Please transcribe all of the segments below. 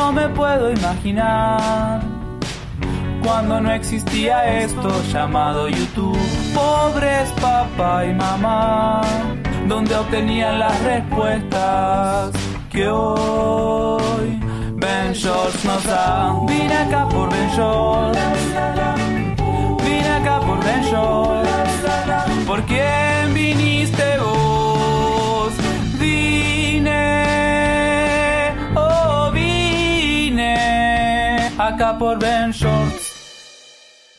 No me puedo imaginar cuando no existía esto llamado YouTube. Pobres papá y mamá, donde obtenían las respuestas que hoy Ben Shorts nos da. Vine acá por Ben Shorts. Vine acá por Ben Shorts. ¿Por quién viniste vos? Acá por Ben.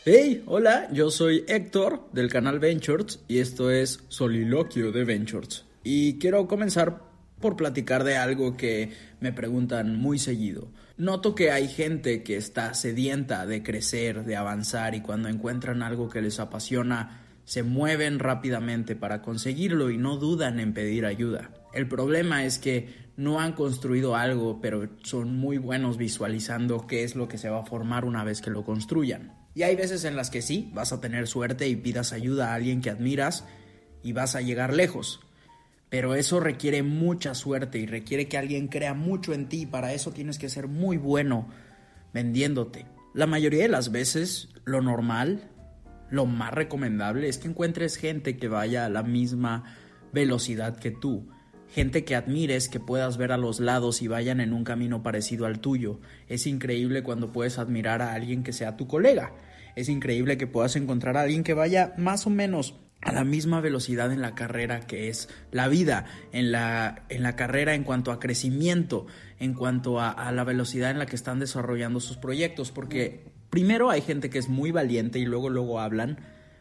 Hey, hola, yo soy Héctor del canal Ventures y esto es Soliloquio de Ventures. Y quiero comenzar por platicar de algo que me preguntan muy seguido. Noto que hay gente que está sedienta de crecer, de avanzar y cuando encuentran algo que les apasiona, se mueven rápidamente para conseguirlo y no dudan en pedir ayuda. El problema es que no han construido algo, pero son muy buenos visualizando qué es lo que se va a formar una vez que lo construyan. Y hay veces en las que sí, vas a tener suerte y pidas ayuda a alguien que admiras y vas a llegar lejos. Pero eso requiere mucha suerte y requiere que alguien crea mucho en ti. Para eso tienes que ser muy bueno vendiéndote. La mayoría de las veces, lo normal, lo más recomendable es que encuentres gente que vaya a la misma velocidad que tú. Gente que admires, que puedas ver a los lados y vayan en un camino parecido al tuyo. Es increíble cuando puedes admirar a alguien que sea tu colega. Es increíble que puedas encontrar a alguien que vaya más o menos a la misma velocidad en la carrera que es la vida, en la, en la carrera en cuanto a crecimiento, en cuanto a, a, la velocidad en la que están desarrollando sus proyectos, porque primero hay gente que es muy valiente y luego luego hablan,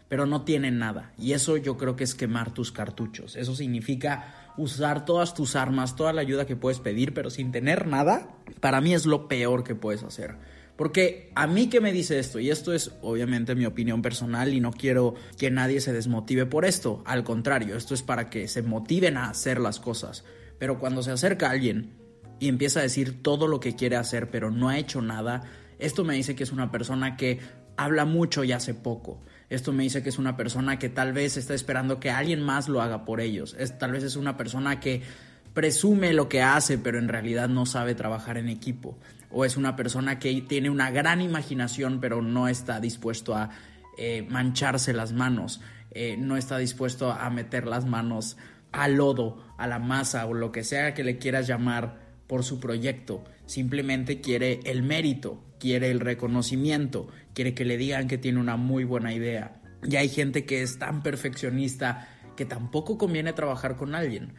pero no tienen nada. Y eso yo creo que es quemar tus cartuchos. Eso significa usar todas tus armas, toda la ayuda que puedes pedir, pero sin tener nada, para mí es lo peor que puedes hacer. Porque a mí que me dice esto, y esto es obviamente mi opinión personal y no quiero que nadie se desmotive por esto, al contrario, esto es para que se motiven a hacer las cosas. Pero cuando se acerca alguien y empieza a decir todo lo que quiere hacer pero no ha hecho nada, esto me dice que es una persona que habla mucho y hace poco. Esto me dice que es una persona que tal vez está esperando que alguien más lo haga por ellos. Es, tal vez es una persona que presume lo que hace, pero en realidad no sabe trabajar en equipo. O es una persona que tiene una gran imaginación, pero no está dispuesto a eh, mancharse las manos, eh, no está dispuesto a meter las manos al lodo, a la masa o lo que sea que le quieras llamar por su proyecto. Simplemente quiere el mérito, quiere el reconocimiento, quiere que le digan que tiene una muy buena idea. Y hay gente que es tan perfeccionista que tampoco conviene trabajar con alguien.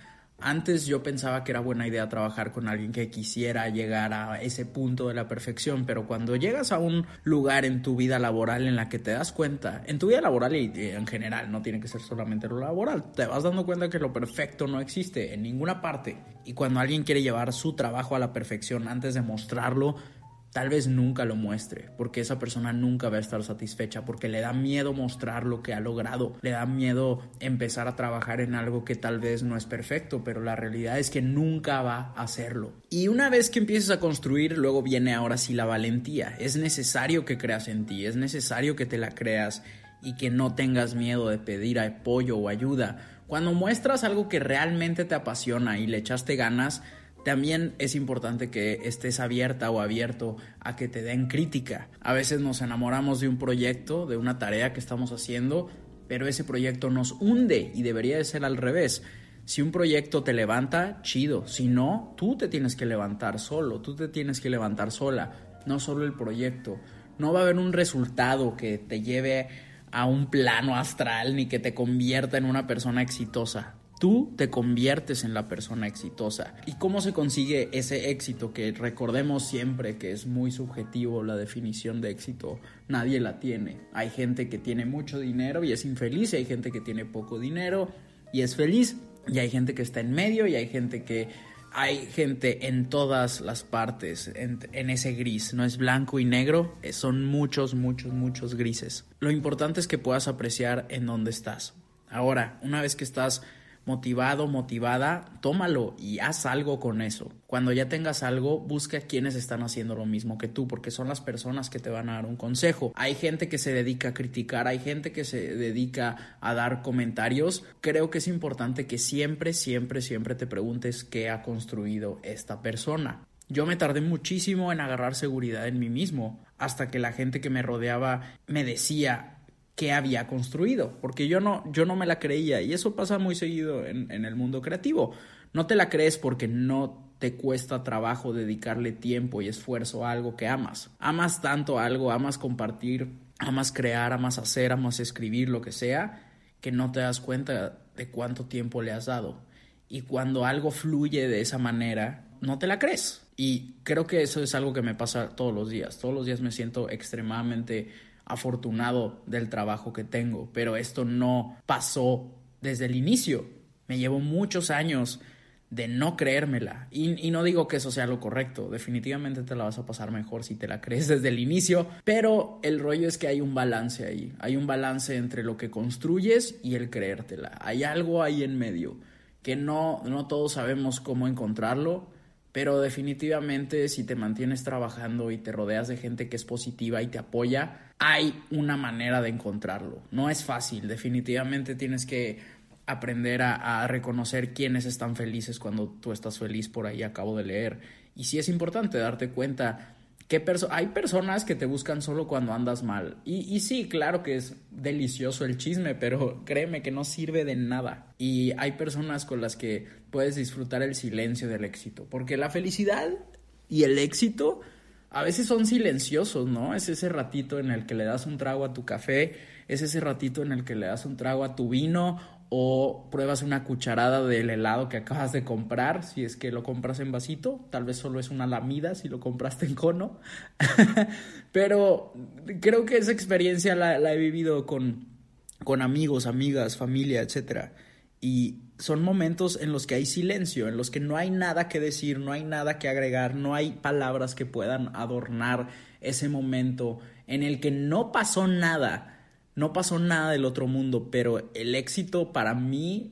Antes yo pensaba que era buena idea trabajar con alguien que quisiera llegar a ese punto de la perfección, pero cuando llegas a un lugar en tu vida laboral en la que te das cuenta, en tu vida laboral y en general, no tiene que ser solamente lo laboral, te vas dando cuenta que lo perfecto no existe en ninguna parte. Y cuando alguien quiere llevar su trabajo a la perfección antes de mostrarlo, tal vez nunca lo muestre, porque esa persona nunca va a estar satisfecha, porque le da miedo mostrar lo que ha logrado, le da miedo empezar a trabajar en algo que tal vez no es perfecto, pero la realidad es que nunca va a hacerlo. Y una vez que empieces a construir, luego viene ahora sí la valentía. Es necesario que creas en ti, es necesario que te la creas y que no tengas miedo de pedir apoyo o ayuda. Cuando muestras algo que realmente te apasiona y le echaste ganas, también es importante que estés abierta o abierto a que te den crítica. A veces nos enamoramos de un proyecto, de una tarea que estamos haciendo, pero ese proyecto nos hunde y debería de ser al revés. Si un proyecto te levanta, chido. Si no, tú te tienes que levantar solo, tú te tienes que levantar sola, no solo el proyecto. No va a haber un resultado que te lleve a un plano astral ni que te convierta en una persona exitosa tú te conviertes en la persona exitosa. ¿Y cómo se consigue ese éxito? Que recordemos siempre que es muy subjetivo la definición de éxito. Nadie la tiene. Hay gente que tiene mucho dinero y es infeliz y hay gente que tiene poco dinero y es feliz. y hay gente que está en medio y hay gente que hay gente en todas las partes, en, en, ese gris. No es blanco y negro, eh, son muchos, muchos, muchos grises. Lo importante es que puedas apreciar en dónde estás. Ahora, una vez que estás motivado, motivada, tómalo y haz algo con eso. Cuando ya tengas algo, busca quienes están haciendo lo mismo que tú, porque son las personas que te van a dar un consejo. Hay gente que se dedica a criticar, hay gente que se dedica a dar comentarios. Creo que es importante que siempre, siempre, siempre te preguntes qué ha construido esta persona. Yo me tardé muchísimo en agarrar seguridad en mí mismo, hasta que la gente que me rodeaba me decía, que había construido, porque yo no, yo no me la creía y eso pasa muy seguido en, en el mundo creativo. No te la crees porque no te cuesta trabajo dedicarle tiempo y esfuerzo a algo que amas. Amas tanto algo, amas compartir, amas crear, amas hacer, amas escribir, lo que sea, que no te das cuenta de cuánto tiempo le has dado. Y cuando algo fluye de esa manera, no te la crees. Y creo que eso es algo que me pasa todos los días. Todos los días me siento extremadamente afortunado del trabajo que tengo, pero esto no pasó desde el inicio. Me llevo muchos años de no creérmela. Y, no digo que eso sea lo correcto, definitivamente te la vas a pasar mejor si te la crees desde el inicio, pero el rollo es que hay un balance ahí, hay un balance entre lo que construyes y el creértela. Hay algo ahí en medio que no, no todos sabemos cómo encontrarlo, pero definitivamente si te mantienes trabajando y te rodeas de gente que es positiva y te apoya, hay una manera de encontrarlo. No es fácil, definitivamente tienes que aprender a, reconocer quiénes están felices cuando tú estás feliz, por ahí acabo de leer. Y sí es importante darte cuenta hay personas que te buscan solo cuando andas mal. Y, sí, claro que es delicioso el chisme, pero créeme que no sirve de nada. Y hay personas con las que puedes disfrutar el silencio del éxito. Porque la felicidad y el éxito a veces son silenciosos, ¿no? Es ese ratito en el que le das un trago a tu café, es ese ratito en el que le das un trago a tu vino o pruebas una cucharada del helado que acabas de comprar, si es que lo compras en vasito, tal vez solo es una lamida si lo compraste en cono, pero creo que esa experiencia la, he vivido con, con amigos, amigas, familia, etc. Y son momentos en los que hay silencio, en los que no hay nada que decir, no hay nada que agregar, no hay palabras que puedan adornar ese momento en el que no pasó nada no pasó nada del otro mundo, pero el éxito para mí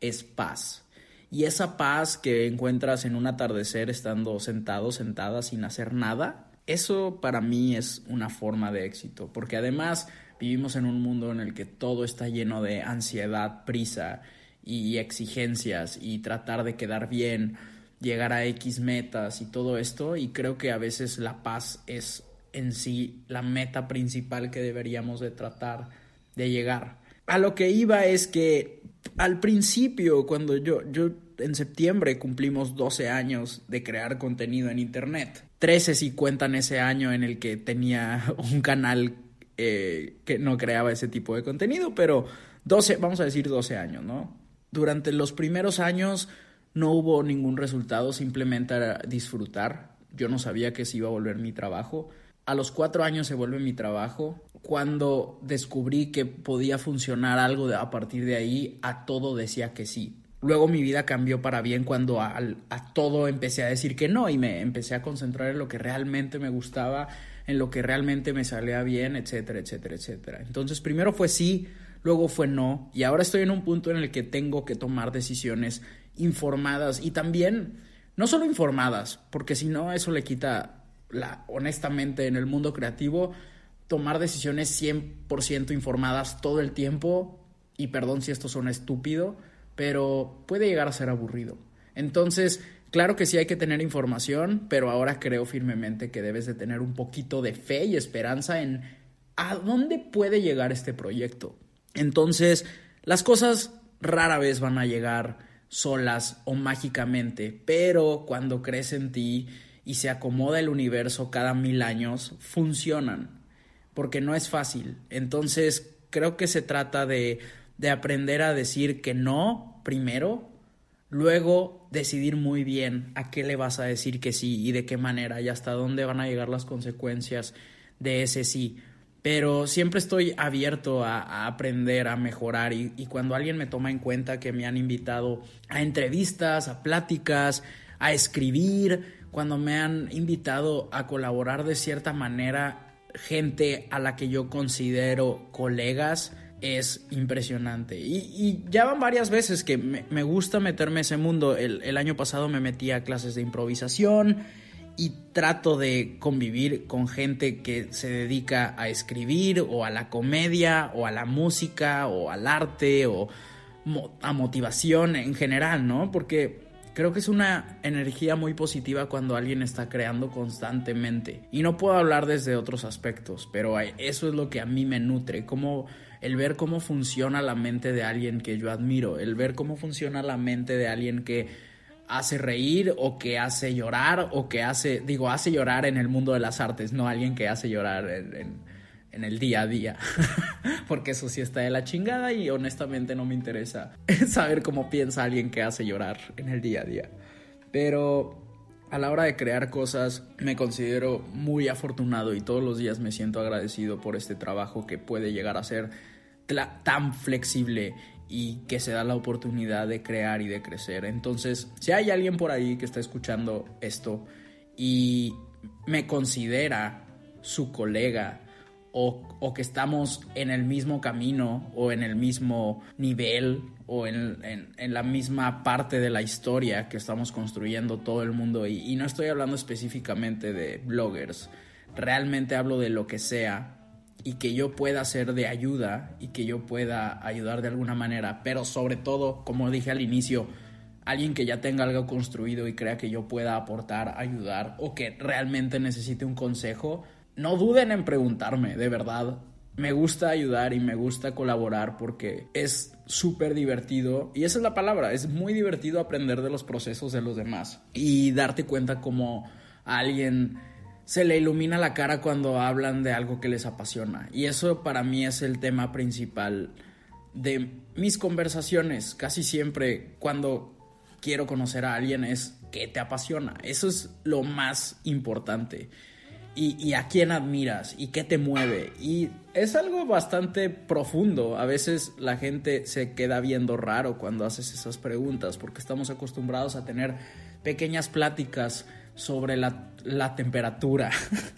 es paz. Y esa paz que encuentras en un atardecer estando sentado, sentada, sin hacer nada, eso para mí es una forma de éxito, porque además vivimos en un mundo en el que todo está lleno de ansiedad, prisa y exigencias y tratar de quedar bien, llegar a X metas y todo esto, y creo que a veces la paz es en sí la meta principal que deberíamos de tratar de llegar. A lo que iba es que al principio, cuando yo, yo en septiembre cumplimos 12 años de crear contenido en Internet. 13 si cuentan ese año en el que tenía un canal eh, que no creaba ese tipo de contenido, pero 12, vamos a decir 12 años, ¿no? Durante los primeros años no hubo ningún resultado, simplemente era disfrutar. Yo no sabía que se iba a volver mi trabajo. A los cuatro años se vuelve mi trabajo. Cuando descubrí que podía funcionar algo a partir de ahí, a todo decía que sí. Luego mi vida cambió para bien cuando a, a, todo empecé a decir que no y me empecé a concentrar en lo que realmente me gustaba, en lo que realmente me salía bien, etcétera, etcétera, etcétera. Entonces primero fue sí, luego fue no y ahora estoy en un punto en el que tengo que tomar decisiones informadas y también, no solo informadas, porque si no eso le quita honestamente, en el mundo creativo, tomar decisiones 100% informadas todo el tiempo, y perdón si esto suena estúpido, pero puede llegar a ser aburrido. Entonces, claro que sí hay que tener información, pero ahora creo firmemente que debes de tener un poquito de fe y esperanza en a dónde puede llegar este proyecto. Entonces, las cosas rara vez van a llegar solas o mágicamente, pero cuando crees en ti y se acomoda el universo cada mil años, funcionan, porque no es fácil. Entonces, creo que se trata de, de aprender a decir que no primero, luego decidir muy bien a qué le vas a decir que sí y de qué manera y hasta dónde van a llegar las consecuencias de ese sí. pero siempre estoy abierto a, aprender, a mejorar y, y, cuando alguien me toma en cuenta que me han invitado a entrevistas, a pláticas, a escribir, cuando me han invitado a colaborar de cierta manera gente a la que yo considero colegas, es impresionante. Y, ya van varias veces que me, gusta meterme en ese mundo. El, año pasado me metí a clases de improvisación y trato de convivir con gente que se dedica a escribir o a la comedia o a la música o al arte o a motivación en general, ¿no? Porque Creo que es una energía muy positiva cuando alguien está creando constantemente. Y no puedo hablar desde otros aspectos, pero eso es lo que a mí me nutre, como el ver cómo funciona la mente de alguien que yo admiro, el ver cómo funciona la mente de alguien que hace reír o que hace llorar o que hace, digo, hace llorar en el mundo de las artes, no alguien que hace llorar en en el día a día, porque eso sí está de la chingada y honestamente no me interesa saber cómo piensa alguien que hace llorar en el día a día. Pero a la hora de crear cosas me considero muy afortunado y todos los días me siento agradecido por este trabajo que puede llegar a ser tan flexible y que se da la oportunidad de crear y de crecer. Entonces, si hay alguien por ahí que está escuchando esto y me considera su colega, o, que estamos en el mismo camino o en el mismo nivel o en, la misma parte de la historia que estamos construyendo todo el mundo. Y, y, no estoy hablando específicamente de bloggers, realmente hablo de lo que sea y que yo pueda ser de ayuda y que yo pueda ayudar de alguna manera, pero sobre todo, como dije al inicio, alguien que ya tenga algo construido y crea que yo pueda aportar, ayudar o que realmente necesite un consejo no duden en preguntarme, de verdad. Me gusta ayudar y me gusta colaborar porque es súper divertido. Y esa es la palabra, es muy divertido aprender de los procesos de los demás y darte cuenta como a alguien se le ilumina la cara cuando hablan de algo que les apasiona. Y eso para mí es el tema principal de mis conversaciones. Casi siempre cuando quiero conocer a alguien es qué te apasiona. Eso es lo más importante y, a quién admiras y qué te mueve. Y es algo bastante profundo. A veces la gente se queda viendo raro cuando haces esas preguntas porque estamos acostumbrados a tener pequeñas pláticas sobre la, temperatura.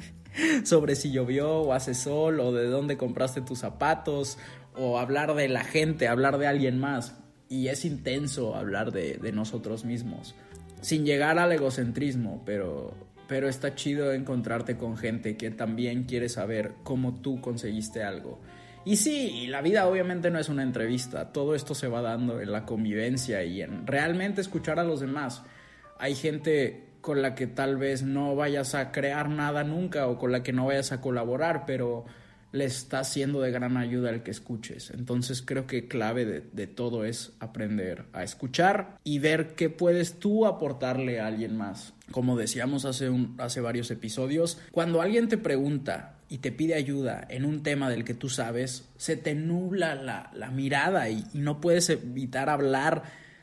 sobre si llovió o hace sol o de dónde compraste tus zapatos o hablar de la gente, hablar de alguien más. Y es intenso hablar de, de nosotros mismos, sin llegar al egocentrismo, pero pero está chido encontrarte con gente que también quiere saber cómo tú conseguiste algo. Y sí, la vida obviamente no es una entrevista, todo esto se va dando en la convivencia y en realmente escuchar a los demás. Hay gente con la que tal vez no vayas a crear nada nunca o con la que no vayas a colaborar, pero le está siendo de gran ayuda el que escuches. Entonces creo que clave de, todo es aprender a escuchar y ver qué puedes tú aportarle a alguien más. Como decíamos hace, un, hace varios episodios, cuando alguien te pregunta y te pide ayuda en un tema del que tú sabes, se te nubla la, mirada y, no puedes evitar hablar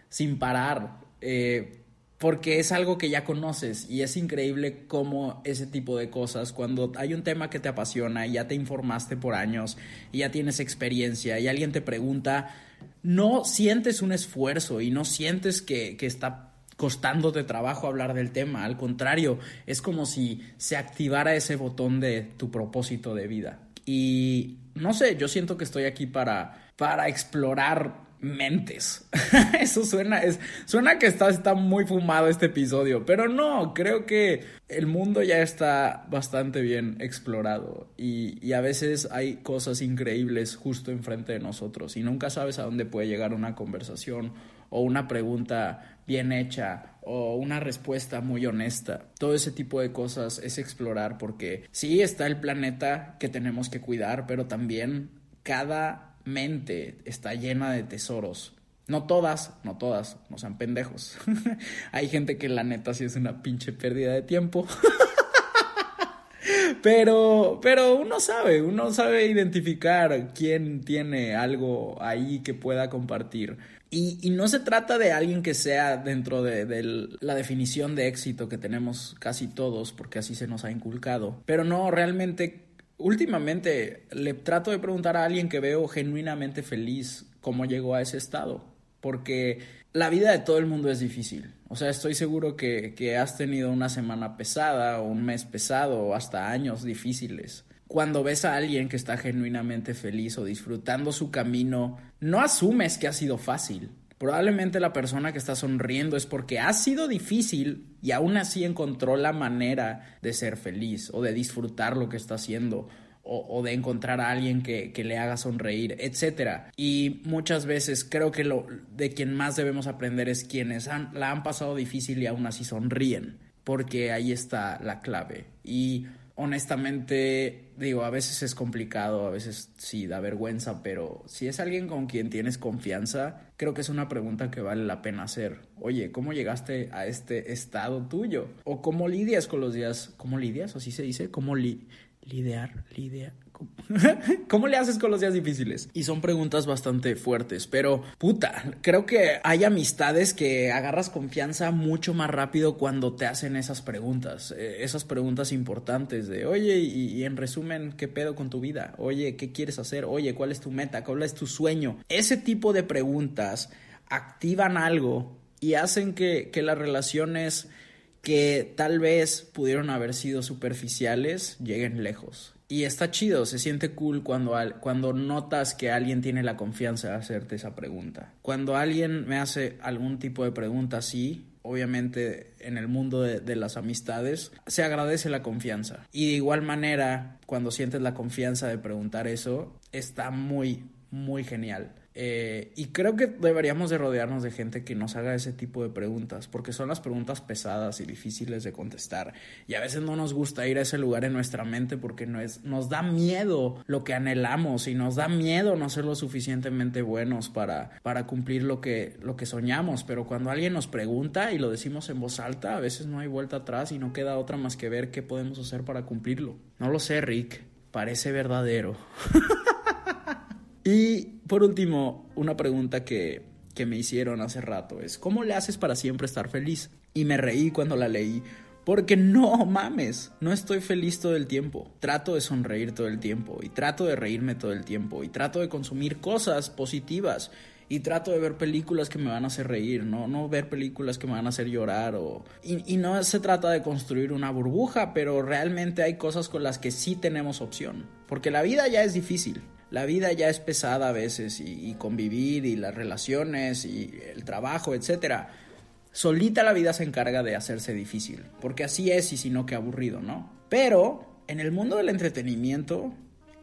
sin parar. Eh, porque es algo que ya conoces y es increíble cómo ese tipo de cosas, cuando hay un tema que te apasiona y ya te informaste por años y ya tienes experiencia y alguien te pregunta, no sientes un esfuerzo y no sientes que, que está costándote trabajo hablar del tema, al contrario, es como si se activara ese botón de tu propósito de vida. Y no sé, yo siento que estoy aquí para, para explorar mentes. Eso suena, es, suena que está, está muy fumado este episodio, pero no, creo que el mundo ya está bastante bien explorado y, y, a veces hay cosas increíbles justo enfrente de nosotros y nunca sabes a dónde puede llegar una conversación o una pregunta bien hecha o una respuesta muy honesta. Todo ese tipo de cosas es explorar porque sí está el planeta que tenemos que cuidar, pero también cada mente está llena de tesoros. No todas, no todas, no sean pendejos. Hay gente que la neta sí es una pinche pérdida de tiempo. pero, pero uno sabe, uno sabe identificar quién tiene algo ahí que pueda compartir. Y, no se trata de alguien que sea dentro de, de, la definición de éxito que tenemos casi todos, porque así se nos ha inculcado. Pero no, realmente últimamente le trato de preguntar a alguien que veo genuinamente feliz cómo llegó a ese estado. Porque la vida de todo el mundo es difícil. O sea, estoy seguro que, que has tenido una semana pesada o un mes pesado o hasta años difíciles cuando ves a alguien que está genuinamente feliz o disfrutando su camino, no asumes que ha sido fácil. Probablemente la persona que está sonriendo es porque ha sido difícil y aún así encontró la manera de ser feliz o de disfrutar lo que está haciendo o, de encontrar a alguien que, le haga sonreír, etc. Y muchas veces creo que lo de quien más debemos aprender es quienes la han pasado difícil y aún así sonríen, porque ahí está la clave. Y honestamente, digo, a veces es complicado, a veces sí da vergüenza, pero si es alguien con quien tienes confianza, creo que es una pregunta que vale la pena hacer. Oye, ¿cómo llegaste a este estado tuyo? ¿O cómo lidias con los días? ¿Cómo lidias? ¿O así se dice? ¿Cómo lidiar? ¿Lidiar? ¿Cómo le haces con los días difíciles? Y son preguntas bastante fuertes, pero puta, creo que hay amistades que agarras confianza mucho más rápido cuando te hacen esas preguntas, eh, esas preguntas importantes de, oye, y, en resumen, ¿qué pedo con tu vida? Oye, ¿qué quieres hacer? Oye, ¿cuál es tu meta? ¿Cuál es tu sueño? Ese tipo de preguntas activan algo y hacen que, que las relaciones que tal vez pudieron haber sido superficiales lleguen lejos. Y está chido, se siente cool cuando, cuando notas que alguien tiene la confianza de hacerte esa pregunta. Cuando alguien me hace algún tipo de pregunta así, obviamente en el mundo de, de, las amistades, se agradece la confianza. Y de igual manera, cuando sientes la confianza de preguntar eso, está muy, muy genial. Eh, y creo que deberíamos de rodearnos de gente que nos haga ese tipo de preguntas, porque son las preguntas pesadas y difíciles de contestar. Y a veces no nos gusta ir a ese lugar en nuestra mente porque no es, nos da miedo lo que anhelamos y nos da miedo no ser lo suficientemente buenos para, para cumplir lo que, lo que soñamos. Pero cuando alguien nos pregunta y lo decimos en voz alta, a veces no hay vuelta atrás y no queda otra más que ver qué podemos hacer para cumplirlo. No lo sé, Rick. Parece verdadero. Y por último, una pregunta que, que me hicieron hace rato es, ¿cómo le haces para siempre estar feliz? Y me reí cuando la leí. Porque no mames, no estoy feliz todo el tiempo. Trato de sonreír todo el tiempo y trato de reírme todo el tiempo y trato de consumir cosas positivas y trato de ver películas que me van a hacer reír, no, no ver películas que me van a hacer llorar o... Y, y no se trata de construir una burbuja, pero realmente hay cosas con las que sí tenemos opción. Porque la vida ya es difícil la vida ya es pesada a veces y, convivir y las relaciones y el trabajo, etcétera. Solita la vida se encarga de hacerse difícil, porque así es y si no que aburrido, ¿no? Pero en el mundo del entretenimiento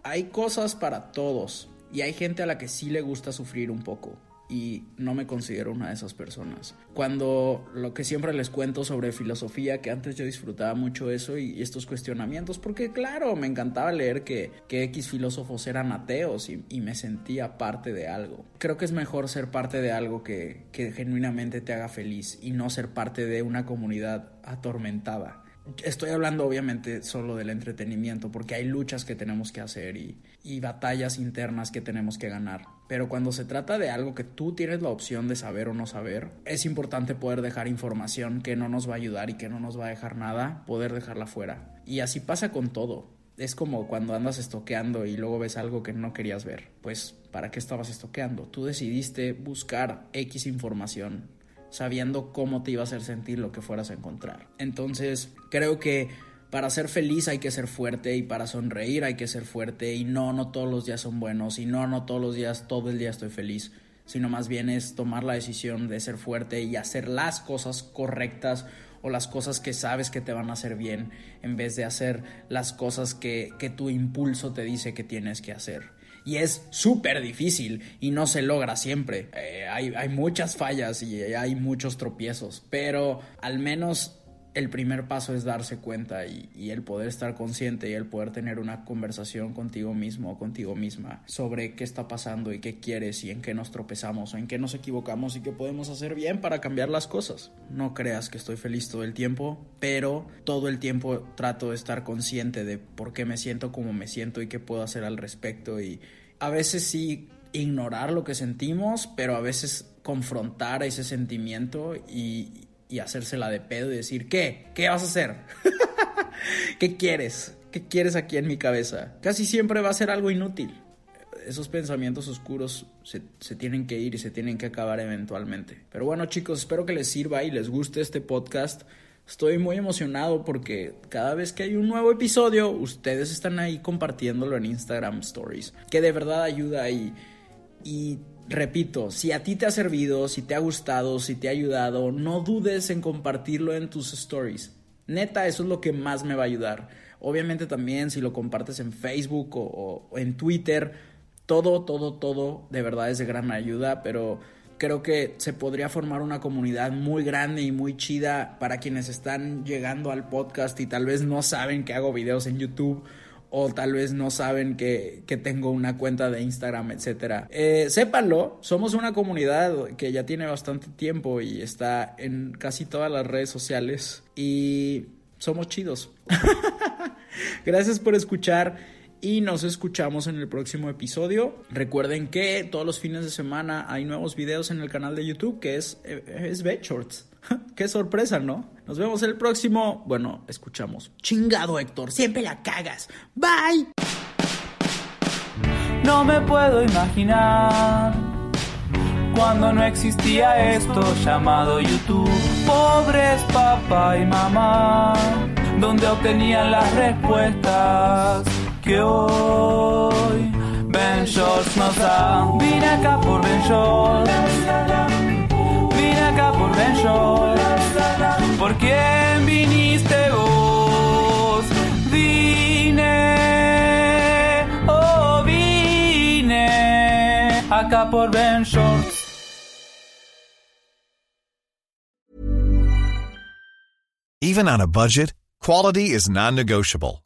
hay cosas para todos y hay gente a la que sí le gusta sufrir un poco y no me considero una de esas personas. Cuando lo que siempre les cuento sobre filosofía, que antes yo disfrutaba mucho eso y, estos cuestionamientos, porque claro, me encantaba leer que, que X filósofos eran ateos y, y, me sentía parte de algo. Creo que es mejor ser parte de algo que, que genuinamente te haga feliz y no ser parte de una comunidad atormentada. Estoy hablando obviamente solo del entretenimiento, porque hay luchas que tenemos que hacer y, batallas internas que tenemos que ganar. Pero cuando se trata de algo que tú tienes la opción de saber o no saber, es importante poder dejar información que no nos va a ayudar y que no nos va a dejar nada, poder dejarla fuera. Y así pasa con todo. Es como cuando andas estoqueando y luego ves algo que no querías ver. Pues, ¿para qué estabas estoqueando? Tú decidiste buscar X información sabiendo cómo te iba a hacer sentir lo que fueras a encontrar. Entonces, creo que para ser feliz hay que ser fuerte y para sonreír hay que ser fuerte y no, no todos los días son buenos y no, no todos los días, todo el día estoy feliz, sino más bien es tomar la decisión de ser fuerte y hacer las cosas correctas o las cosas que sabes que te van a hacer bien en vez de hacer las cosas que, que tu impulso te dice que tienes que hacer y es súper difícil y no se logra siempre. Eh, hay, hay muchas fallas y hay muchos tropiezos, pero al menos el primer paso es darse cuenta y, el poder estar consciente y el poder tener una conversación contigo mismo o contigo misma sobre qué está pasando y qué quieres y en qué nos tropezamos o en qué nos equivocamos y qué podemos hacer bien para cambiar las cosas. No creas que estoy feliz todo el tiempo, pero todo el tiempo trato de estar consciente de por qué me siento como me siento y qué puedo hacer al respecto y a veces sí ignorar lo que sentimos, pero a veces confrontar ese sentimiento y, y hacérsela de pedo y decir, ¿qué? ¿Qué vas a hacer? ¿Qué quieres? ¿qué quieres aquí en mi cabeza? Casi siempre va a ser algo inútil. Esos pensamientos oscuros se, se, tienen que ir y se tienen que acabar eventualmente. Pero bueno chicos, espero que les sirva y les guste este podcast. Estoy muy emocionado porque cada vez que hay un nuevo episodio, ustedes están ahí compartiéndolo en Instagram Stories, que de verdad ayuda y, y repito, si a ti te ha servido, si te ha gustado, si te ha ayudado, no dudes en compartirlo en tus stories. Neta, eso es lo que más me va a ayudar. Obviamente también si lo compartes en Facebook o, o en Twitter, todo, todo, todo de verdad es de gran ayuda, pero creo que se podría formar una comunidad muy grande y muy chida para quienes están llegando al podcast y tal vez no saben que hago videos en YouTube o tal vez no saben que, que tengo una cuenta de Instagram, etc. Eh, sépanlo, somos una comunidad que ya tiene bastante tiempo y está en casi todas las redes sociales y somos chidos. Gracias por escuchar y nos escuchamos en el próximo episodio. Recuerden que todos los fines de semana hay nuevos videos en el canal de YouTube que es, es Shorts. Qué sorpresa, ¿no? Nos vemos el próximo. Bueno, escuchamos. Chingado, Héctor, siempre la cagas. Bye. No me puedo imaginar cuando no existía esto llamado YouTube. Pobres papá y mamá, donde obtenían las respuestas que hoy Ben nos da. Vine acá por Ben. Vine acá por Ben. ¿Por quién viniste vos? Vine, oh vine acá por Ben. Even on a budget, quality is non-negotiable.